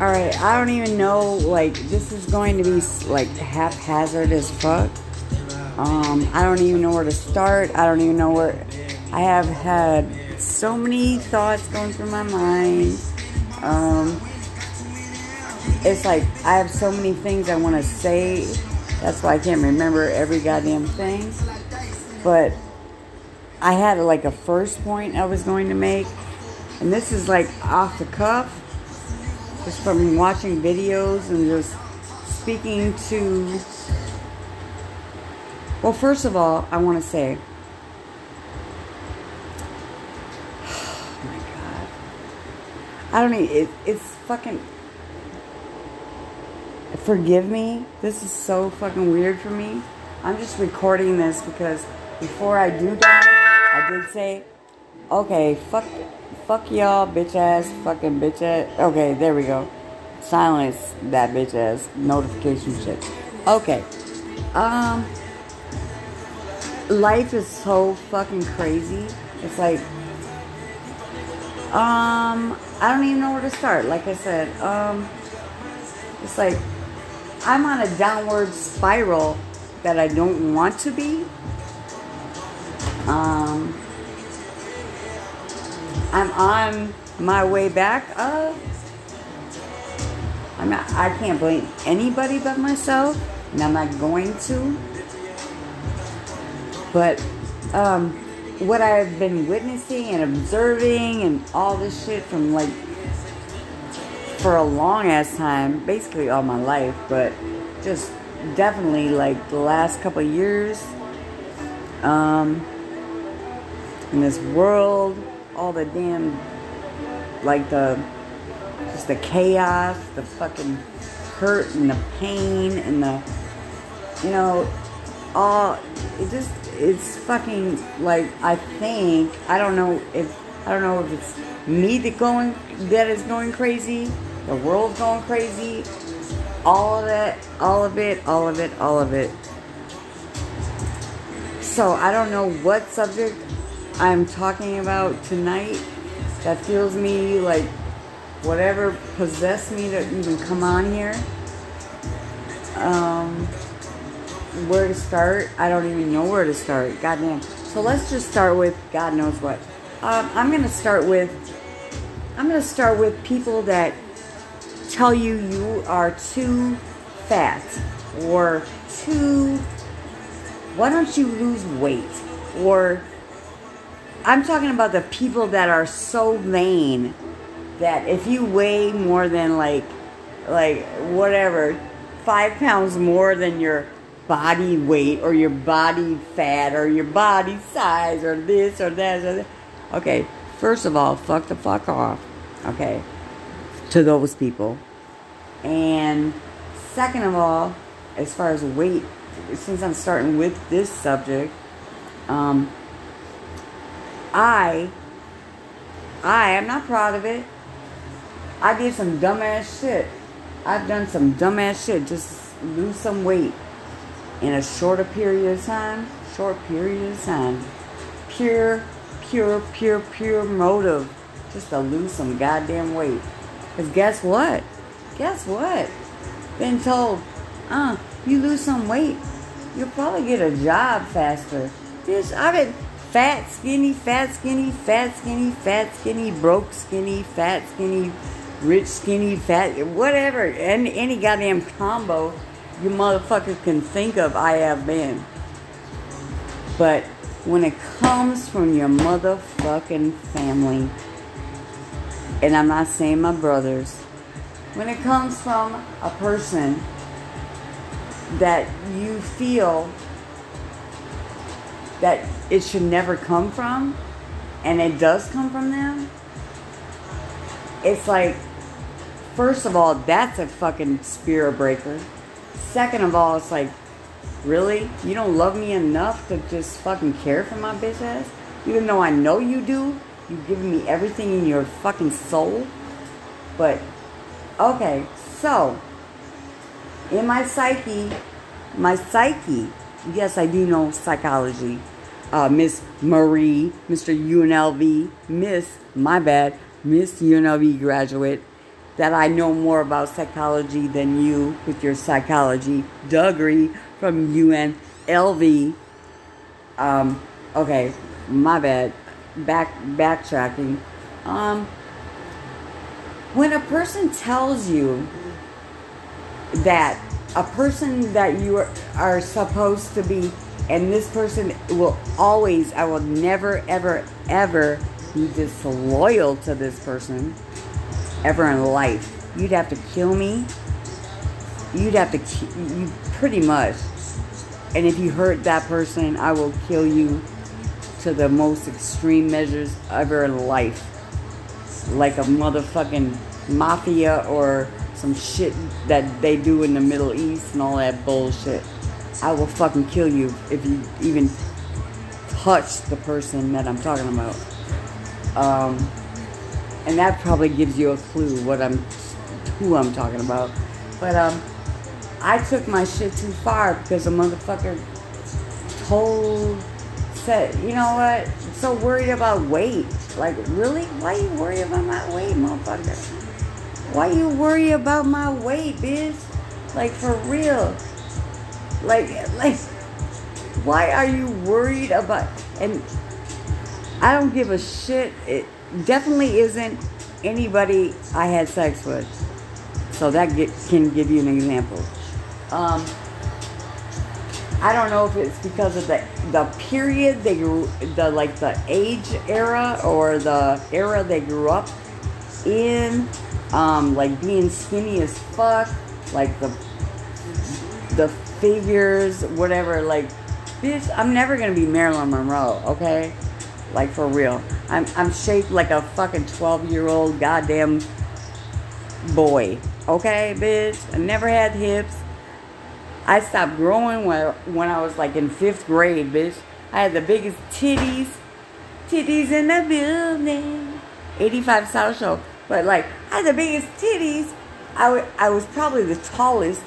All right, I don't even know. Like, this is going to be like haphazard as fuck. Um, I don't even know where to start. I don't even know where. I have had so many thoughts going through my mind. Um, it's like I have so many things I want to say. That's why I can't remember every goddamn thing. But I had like a first point I was going to make, and this is like off the cuff just from watching videos and just speaking to. Well, first of all, I want to say. Oh my god. I don't mean it, it's fucking. Forgive me. This is so fucking weird for me. I'm just recording this because before I do that, I did say, okay, fuck Fuck y'all, bitch ass, fucking bitch ass. Okay, there we go. Silence that bitch ass notification shit. Okay. Um, life is so fucking crazy. It's like, um, I don't even know where to start. Like I said, um, it's like I'm on a downward spiral that I don't want to be. Um, I'm on my way back up. I'm not, I can't blame anybody but myself, and I'm not going to. But um, what I've been witnessing and observing and all this shit from like for a long ass time, basically all my life, but just definitely like the last couple years um, in this world all the damn, like the, just the chaos, the fucking hurt and the pain and the, you know, all, it just, it's fucking like, I think, I don't know if, I don't know if it's me that going, that is going crazy, the world's going crazy, all of that, all of it, all of it, all of it. So I don't know what subject I'm talking about tonight that feels me like whatever possessed me to even come on here. Um, where to start? I don't even know where to start. Goddamn. So let's just start with God knows what. Um, I'm gonna start with. I'm gonna start with people that tell you you are too fat or too. Why don't you lose weight? Or I'm talking about the people that are so vain that if you weigh more than like, like whatever, five pounds more than your body weight or your body fat or your body size or this or that or that. Okay, first of all, fuck the fuck off. Okay, to those people. And second of all, as far as weight, since I'm starting with this subject, um, I, I am not proud of it. I did some dumbass shit. I've done some dumbass shit just lose some weight in a shorter period of time. Short period of time. Pure, pure, pure, pure motive just to lose some goddamn weight. Because guess what? Guess what? Been told, uh, you lose some weight, you'll probably get a job faster. Bitch, I've been fat, skinny, fat, skinny, fat, skinny, fat, skinny, broke, skinny, fat, skinny, rich, skinny, fat, whatever, and any goddamn combo you motherfuckers can think of, I have been. But when it comes from your motherfucking family, and I'm not saying my brothers, when it comes from a person that you feel that it should never come from, and it does come from them, it's like, first of all, that's a fucking spirit breaker. Second of all, it's like, really? You don't love me enough to just fucking care for my bitch ass? Even though I know you do, you've given me everything in your fucking soul. But, okay, so, in my psyche, my psyche, yes, I do know psychology uh, Miss Marie, Mr. UNLV, Miss, my bad, Miss UNLV graduate, that I know more about psychology than you with your psychology degree from UNLV. Um, okay, my bad. Back backtracking. Um, when a person tells you that a person that you are, are supposed to be and this person will always i will never ever ever be disloyal to this person ever in life. You'd have to kill me. You'd have to you pretty much. And if you hurt that person i will kill you to the most extreme measures ever in life. Like a motherfucking mafia or some shit that they do in the Middle East and all that bullshit. I will fucking kill you if you even touch the person that I'm talking about. Um, and that probably gives you a clue what I'm, who I'm talking about. But um, I took my shit too far because a motherfucker told, said, you know what? I'm so worried about weight. Like, really? Why you worry about my weight, motherfucker? Why you worry about my weight, bitch? Like for real. Like like why are you worried about and I don't give a shit. It definitely isn't anybody I had sex with. So that get, can give you an example. Um, I don't know if it's because of the the period they grew, the like the age era or the era they grew up in um, like being skinny as fuck, like the the figures, whatever. Like, bitch, I'm never gonna be Marilyn Monroe, okay? Like for real. I'm I'm shaped like a fucking 12 year old goddamn boy, okay, bitch. I never had hips. I stopped growing when when I was like in fifth grade, bitch. I had the biggest titties, titties in the building. 85 South Show. But like, I had the biggest titties. I, w- I was probably the tallest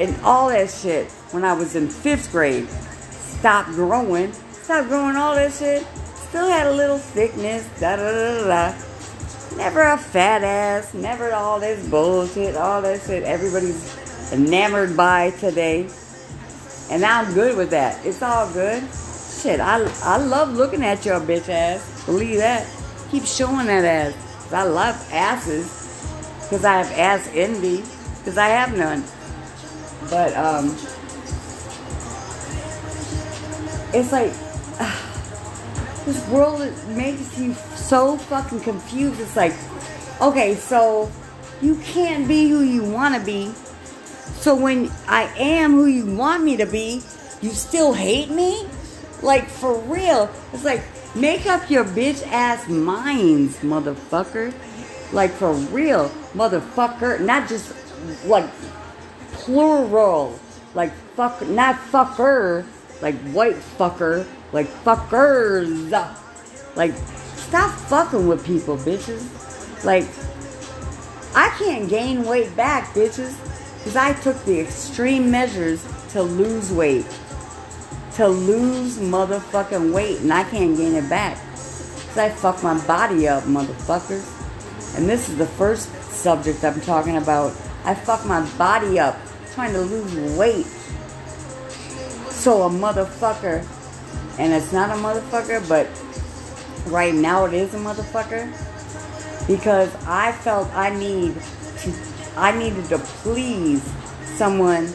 and all that shit when I was in fifth grade. Stopped growing. Stopped growing all that shit. Still had a little thickness. Da da da da. Never a fat ass. Never all this bullshit. All that shit everybody's enamored by today. And now I'm good with that. It's all good. Shit, I, I love looking at your bitch ass. Believe that. Keep showing that ass. I love asses because I have ass envy because I have none. But um, it's like uh, this world makes you so fucking confused. It's like, okay, so you can't be who you want to be. So when I am who you want me to be, you still hate me? Like for real. It's like Make up your bitch ass minds, motherfucker. Like for real, motherfucker. Not just like plural. Like fuck, not fucker. Like white fucker. Like fuckers. Like stop fucking with people, bitches. Like I can't gain weight back, bitches. Because I took the extreme measures to lose weight to lose motherfucking weight and I can't gain it back. Because I fucked my body up, motherfuckers. And this is the first subject I'm talking about. I fucked my body up trying to lose weight. So a motherfucker, and it's not a motherfucker, but right now it is a motherfucker. Because I felt I need to I needed to please someone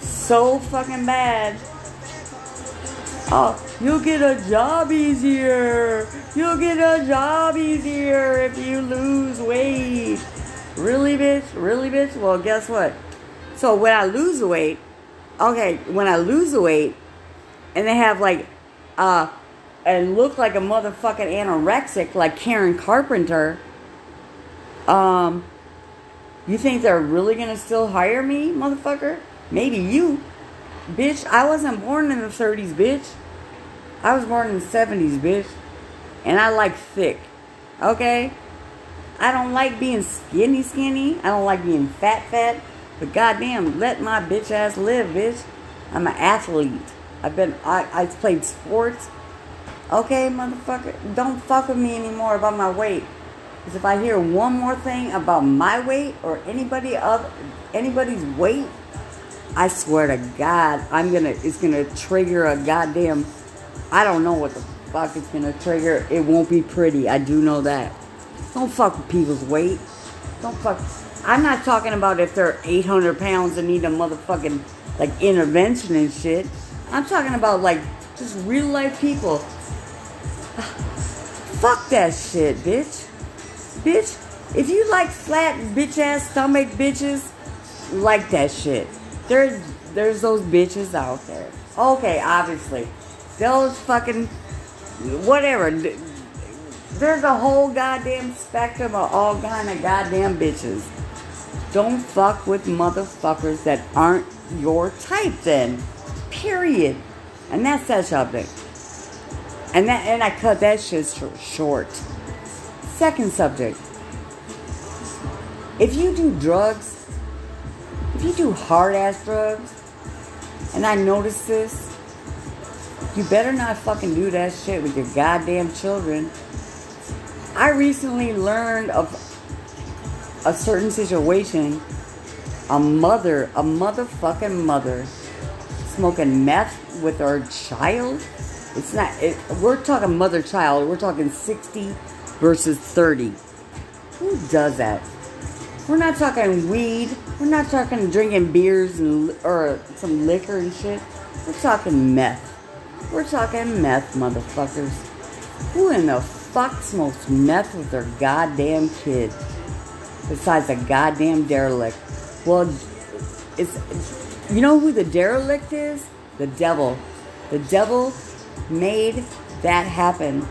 so fucking bad Oh, you'll get a job easier. You'll get a job easier if you lose weight. Really, bitch? Really, bitch? Well, guess what? So when I lose weight, okay, when I lose weight, and they have like, uh, and look like a motherfucking anorexic like Karen Carpenter, um, you think they're really gonna still hire me, motherfucker? Maybe you. Bitch, I wasn't born in the 30s, bitch. I was born in the 70s, bitch. And I like thick. Okay? I don't like being skinny, skinny. I don't like being fat, fat. But goddamn, let my bitch ass live, bitch. I'm an athlete. I've been, I, I played sports. Okay, motherfucker? Don't fuck with me anymore about my weight. Because if I hear one more thing about my weight or anybody other, anybody's weight, I swear to God, I'm gonna. It's gonna trigger a goddamn. I don't know what the fuck it's gonna trigger. It won't be pretty. I do know that. Don't fuck with people's weight. Don't fuck. I'm not talking about if they're 800 pounds and need a motherfucking like intervention and shit. I'm talking about like just real life people. Fuck that shit, bitch. Bitch, if you like flat bitch ass stomach bitches, like that shit. There's there's those bitches out there. Okay, obviously. Those fucking whatever. There's a whole goddamn spectrum of all kind of goddamn bitches. Don't fuck with motherfuckers that aren't your type then. Period. And that's that subject. And that and I cut that shit short. Second subject. If you do drugs, if you do hard ass drugs, and I notice this, you better not fucking do that shit with your goddamn children. I recently learned of a certain situation. A mother, a motherfucking mother, smoking meth with her child. It's not. It, we're talking mother child. We're talking sixty versus thirty. Who does that? We're not talking weed. We're not talking drinking beers and or some liquor and shit. We're talking meth. We're talking meth, motherfuckers. Who in the fuck smokes meth with their goddamn kid? Besides a goddamn derelict. Well, it's, it's you know who the derelict is? The devil. The devil made that happen.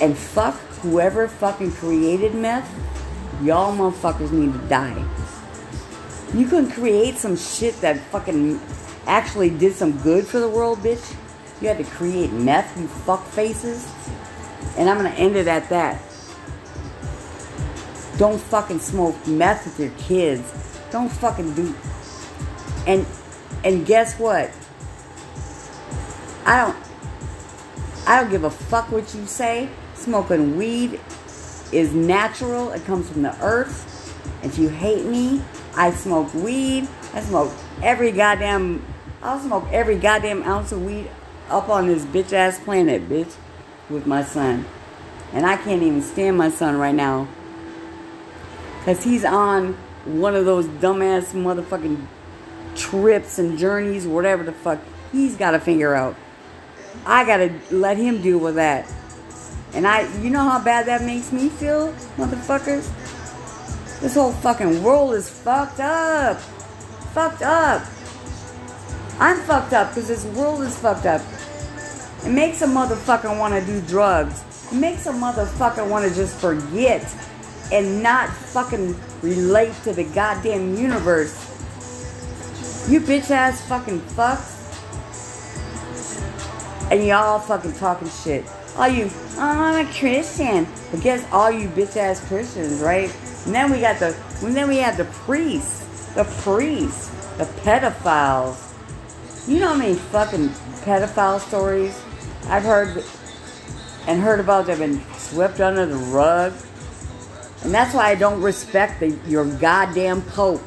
And fuck whoever fucking created meth, y'all motherfuckers need to die. You couldn't create some shit that fucking actually did some good for the world, bitch. You had to create meth, you fuck faces. And I'm gonna end it at that. Don't fucking smoke meth with your kids. Don't fucking do. And and guess what? I don't. I don't give a fuck what you say. Smoking weed is natural. It comes from the earth. If you hate me, I smoke weed. I smoke every goddamn I'll smoke every goddamn ounce of weed up on this bitch ass planet, bitch, with my son. And I can't even stand my son right now. Because he's on one of those dumbass motherfucking trips and journeys, whatever the fuck. He's got to figure out. I got to let him deal with that. And I, you know how bad that makes me feel, motherfuckers? This whole fucking world is fucked up. Fucked up. I'm fucked up because this world is fucked up. It makes a motherfucker want to do drugs. It makes a motherfucker want to just forget and not fucking relate to the goddamn universe. You bitch ass fucking fucks. And y'all fucking talking shit. All you, oh, I'm a Christian. But guess all you bitch ass Christians, right? And then we got the, and then we had the priests, the priests, the pedophiles, you know how many fucking pedophile stories I've heard and heard about that have been swept under the rug? And that's why I don't respect the, your goddamn Pope.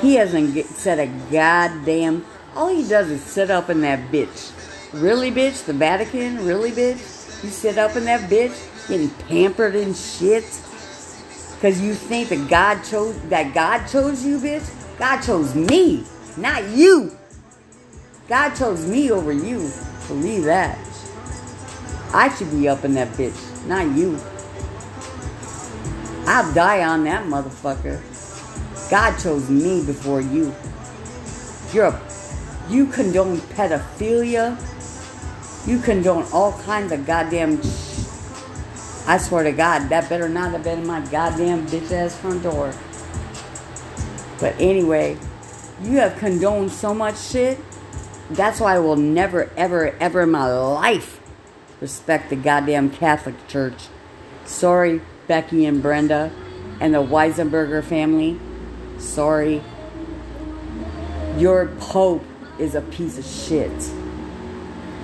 He hasn't get, said a goddamn. All he does is sit up in that bitch. Really, bitch? The Vatican? Really, bitch? You sit up in that bitch getting pampered and shit? Because you think that God chose that God chose you, bitch? God chose me. Not you. God chose me over you. Believe that. I should be up in that bitch, not you. I'll die on that motherfucker. God chose me before you. You're a, you condone pedophilia. You condone all kinds of goddamn. I swear to God, that better not have been my goddamn bitch ass front door. But anyway. You have condoned so much shit. That's why I will never, ever, ever in my life respect the goddamn Catholic Church. Sorry, Becky and Brenda and the Weisenberger family. Sorry. Your Pope is a piece of shit.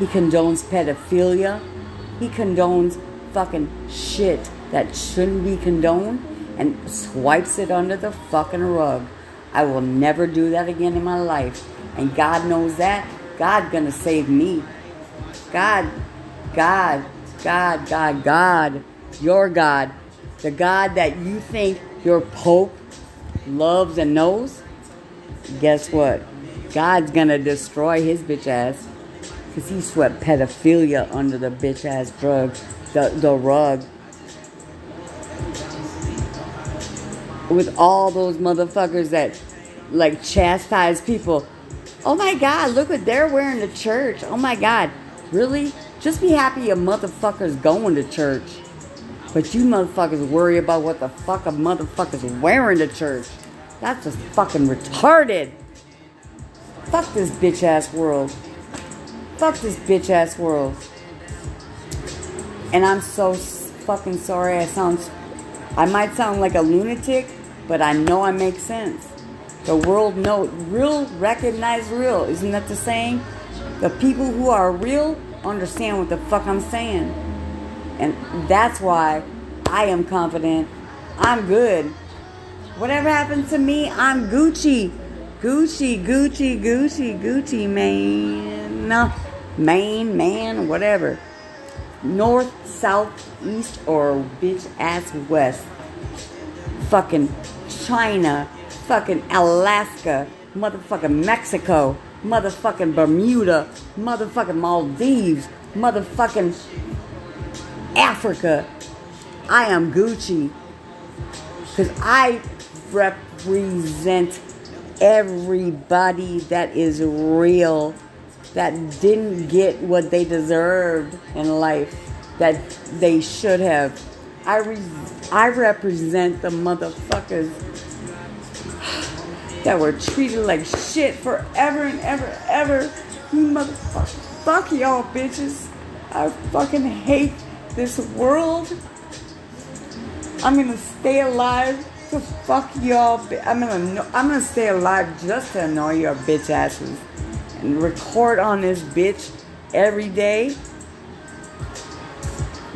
He condones pedophilia. He condones fucking shit that shouldn't be condoned and swipes it under the fucking rug. I will never do that again in my life. And God knows that. God gonna save me. God, God, God, God, God, your God, the God that you think your Pope loves and knows, guess what? God's gonna destroy his bitch ass. Because he swept pedophilia under the bitch ass drug, the, the rug. With all those motherfuckers that like chastise people. Oh my God, look what they're wearing to church. Oh my God, really? Just be happy a motherfucker's going to church. But you motherfuckers worry about what the fuck a motherfucker's wearing to church. That's just fucking retarded. Fuck this bitch ass world. Fuck this bitch ass world. And I'm so fucking sorry. I sound. I might sound like a lunatic, but I know I make sense. The world know real recognize real. Isn't that the saying? The people who are real understand what the fuck I'm saying. And that's why I am confident. I'm good. Whatever happens to me, I'm Gucci. Gucci, Gucci, Gucci, Gucci, man. No, Maine, man, whatever. North, south, east, or bitch ass west. Fucking China, fucking Alaska, motherfucking Mexico, motherfucking Bermuda, motherfucking Maldives, motherfucking Africa. I am Gucci. Because I represent everybody that is real, that didn't get what they deserved in life, that they should have. I, re- I represent the motherfuckers that were treated like shit forever and ever, ever. You motherfuckers. Fuck y'all bitches. I fucking hate this world. I'm gonna stay alive to fuck y'all. I'm gonna I'm gonna stay alive just to annoy your bitch asses and record on this bitch every day.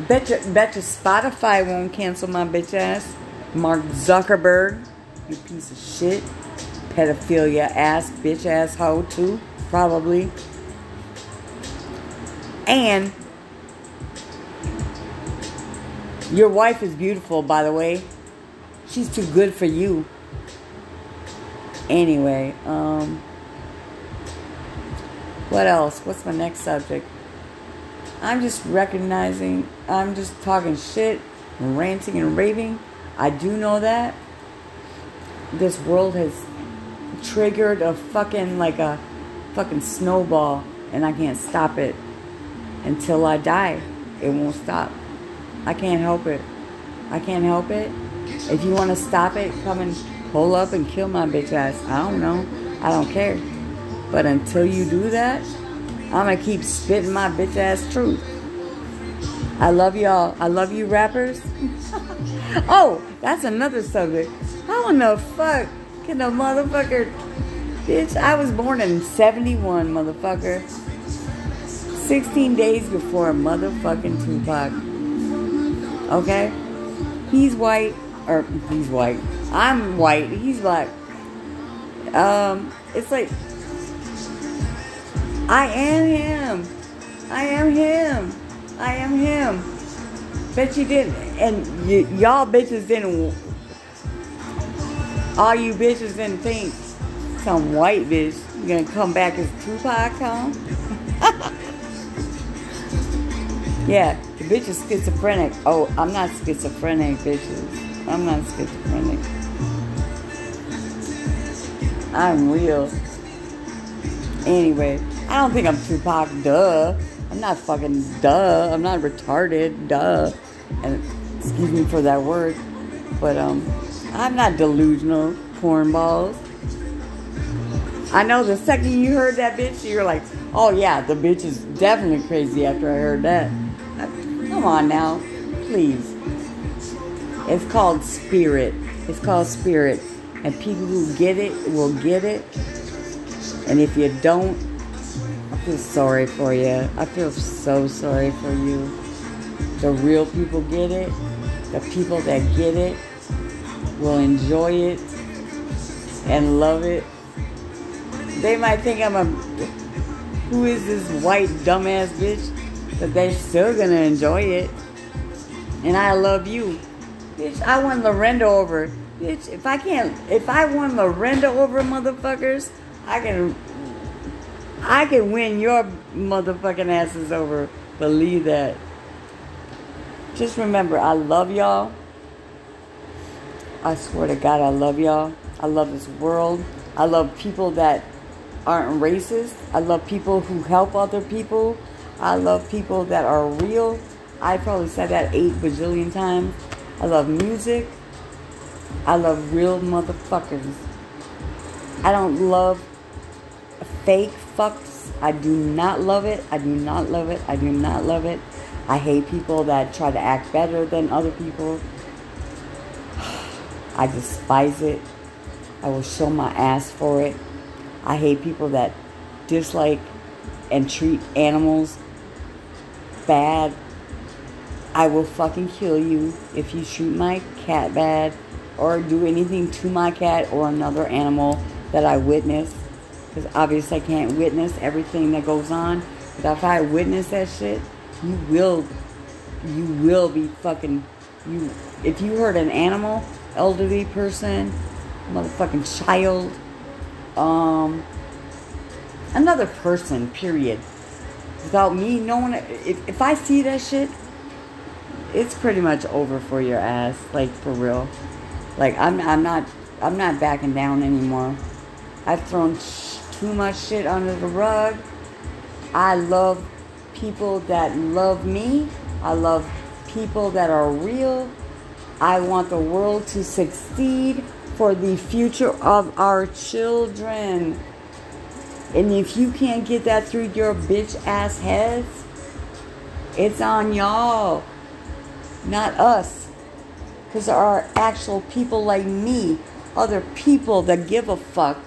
Betcha, betcha Spotify won't cancel my bitch ass. Mark Zuckerberg, you piece of shit pedophilia ass, bitch ass hoe too, probably. And your wife is beautiful, by the way. She's too good for you. Anyway, um, what else? What's my next subject? I'm just recognizing, I'm just talking shit, ranting and raving. I do know that this world has triggered a fucking like a fucking snowball and I can't stop it until I die. It won't stop. I can't help it. I can't help it. If you want to stop it, come and pull up and kill my bitch ass. I don't know. I don't care. But until you do that, I'm going to keep spitting my bitch ass truth. I love y'all. I love you rappers. oh, that's another subject. How in the fuck can a motherfucker. Bitch, I was born in 71, motherfucker. 16 days before motherfucking Tupac. Okay? He's white, or he's white. I'm white, he's black. Um, it's like, I am him. I am him. I am him. Bet you didn't, and y- y'all bitches didn't all you bitches didn't think some white bitch gonna come back as Tupac, huh? yeah, the bitch is schizophrenic. Oh, I'm not schizophrenic, bitches. I'm not schizophrenic. I'm real. Anyway, I don't think I'm Tupac, duh. I'm not fucking duh. I'm not retarded, duh. And excuse me for that word. But um I'm not delusional, cornballs. I know the second you heard that bitch, you're like, oh yeah, the bitch is definitely crazy after I heard that. Come on now, please. It's called spirit. It's called spirit. And people who get it will get it. And if you don't, I feel sorry for you. I feel so sorry for you. The real people get it. The people that get it will enjoy it and love it. They might think I'm a who is this white dumbass bitch, but they're still gonna enjoy it. And I love you. Bitch, I won Lorenda over. Bitch, if I can't if I won Lorenda over motherfuckers, I can I can win your motherfucking asses over. Believe that. Just remember, I love y'all. I swear to God, I love y'all. I love this world. I love people that aren't racist. I love people who help other people. I love people that are real. I probably said that eight bajillion times. I love music. I love real motherfuckers. I don't love fake fucks. I do not love it. I do not love it. I do not love it. I hate people that try to act better than other people. I despise it. I will show my ass for it. I hate people that dislike and treat animals bad. I will fucking kill you if you treat my cat bad or do anything to my cat or another animal that I witness. Because obviously I can't witness everything that goes on. But if I witness that shit, you will, you will be fucking, you, if you hurt an animal, elderly person, motherfucking child, um, another person, period. Without me knowing it, if, if I see that shit, it's pretty much over for your ass, like for real. Like I'm, I'm not, I'm not backing down anymore. I've thrown sh- too much shit under the rug. I love people that love me. I love people that are real. I want the world to succeed for the future of our children. And if you can't get that through your bitch ass heads, it's on y'all, not us. Because there are actual people like me, other people that give a fuck.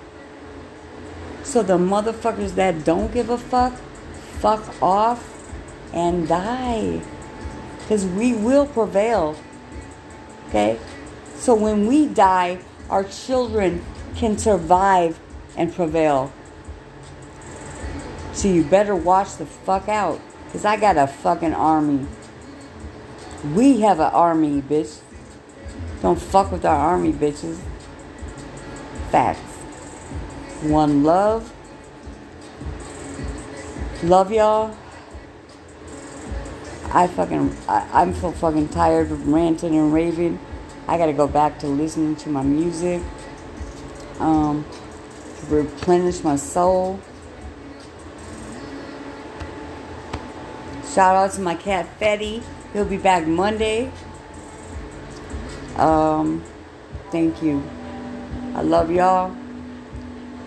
So the motherfuckers that don't give a fuck, fuck off and die. Because we will prevail. Okay? So when we die, our children can survive and prevail. So you better watch the fuck out. Because I got a fucking army. We have an army, bitch. Don't fuck with our army, bitches. Facts. One love. Love y'all. I fucking, I, I'm so fucking tired of ranting and raving. I gotta go back to listening to my music, um, replenish my soul. Shout out to my cat Fetty. He'll be back Monday. Um, thank you. I love y'all.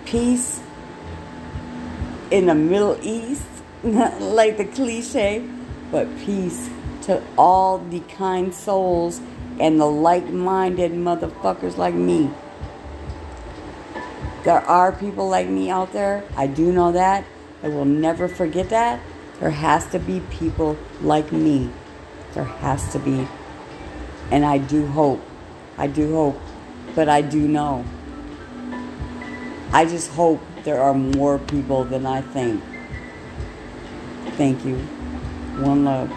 Peace in the Middle East, not like the cliche, but peace to all the kind souls and the like minded motherfuckers like me. There are people like me out there. I do know that. I will never forget that. There has to be people like me. There has to be. And I do hope. I do hope. But I do know. I just hope there are more people than I think. Thank you. One love.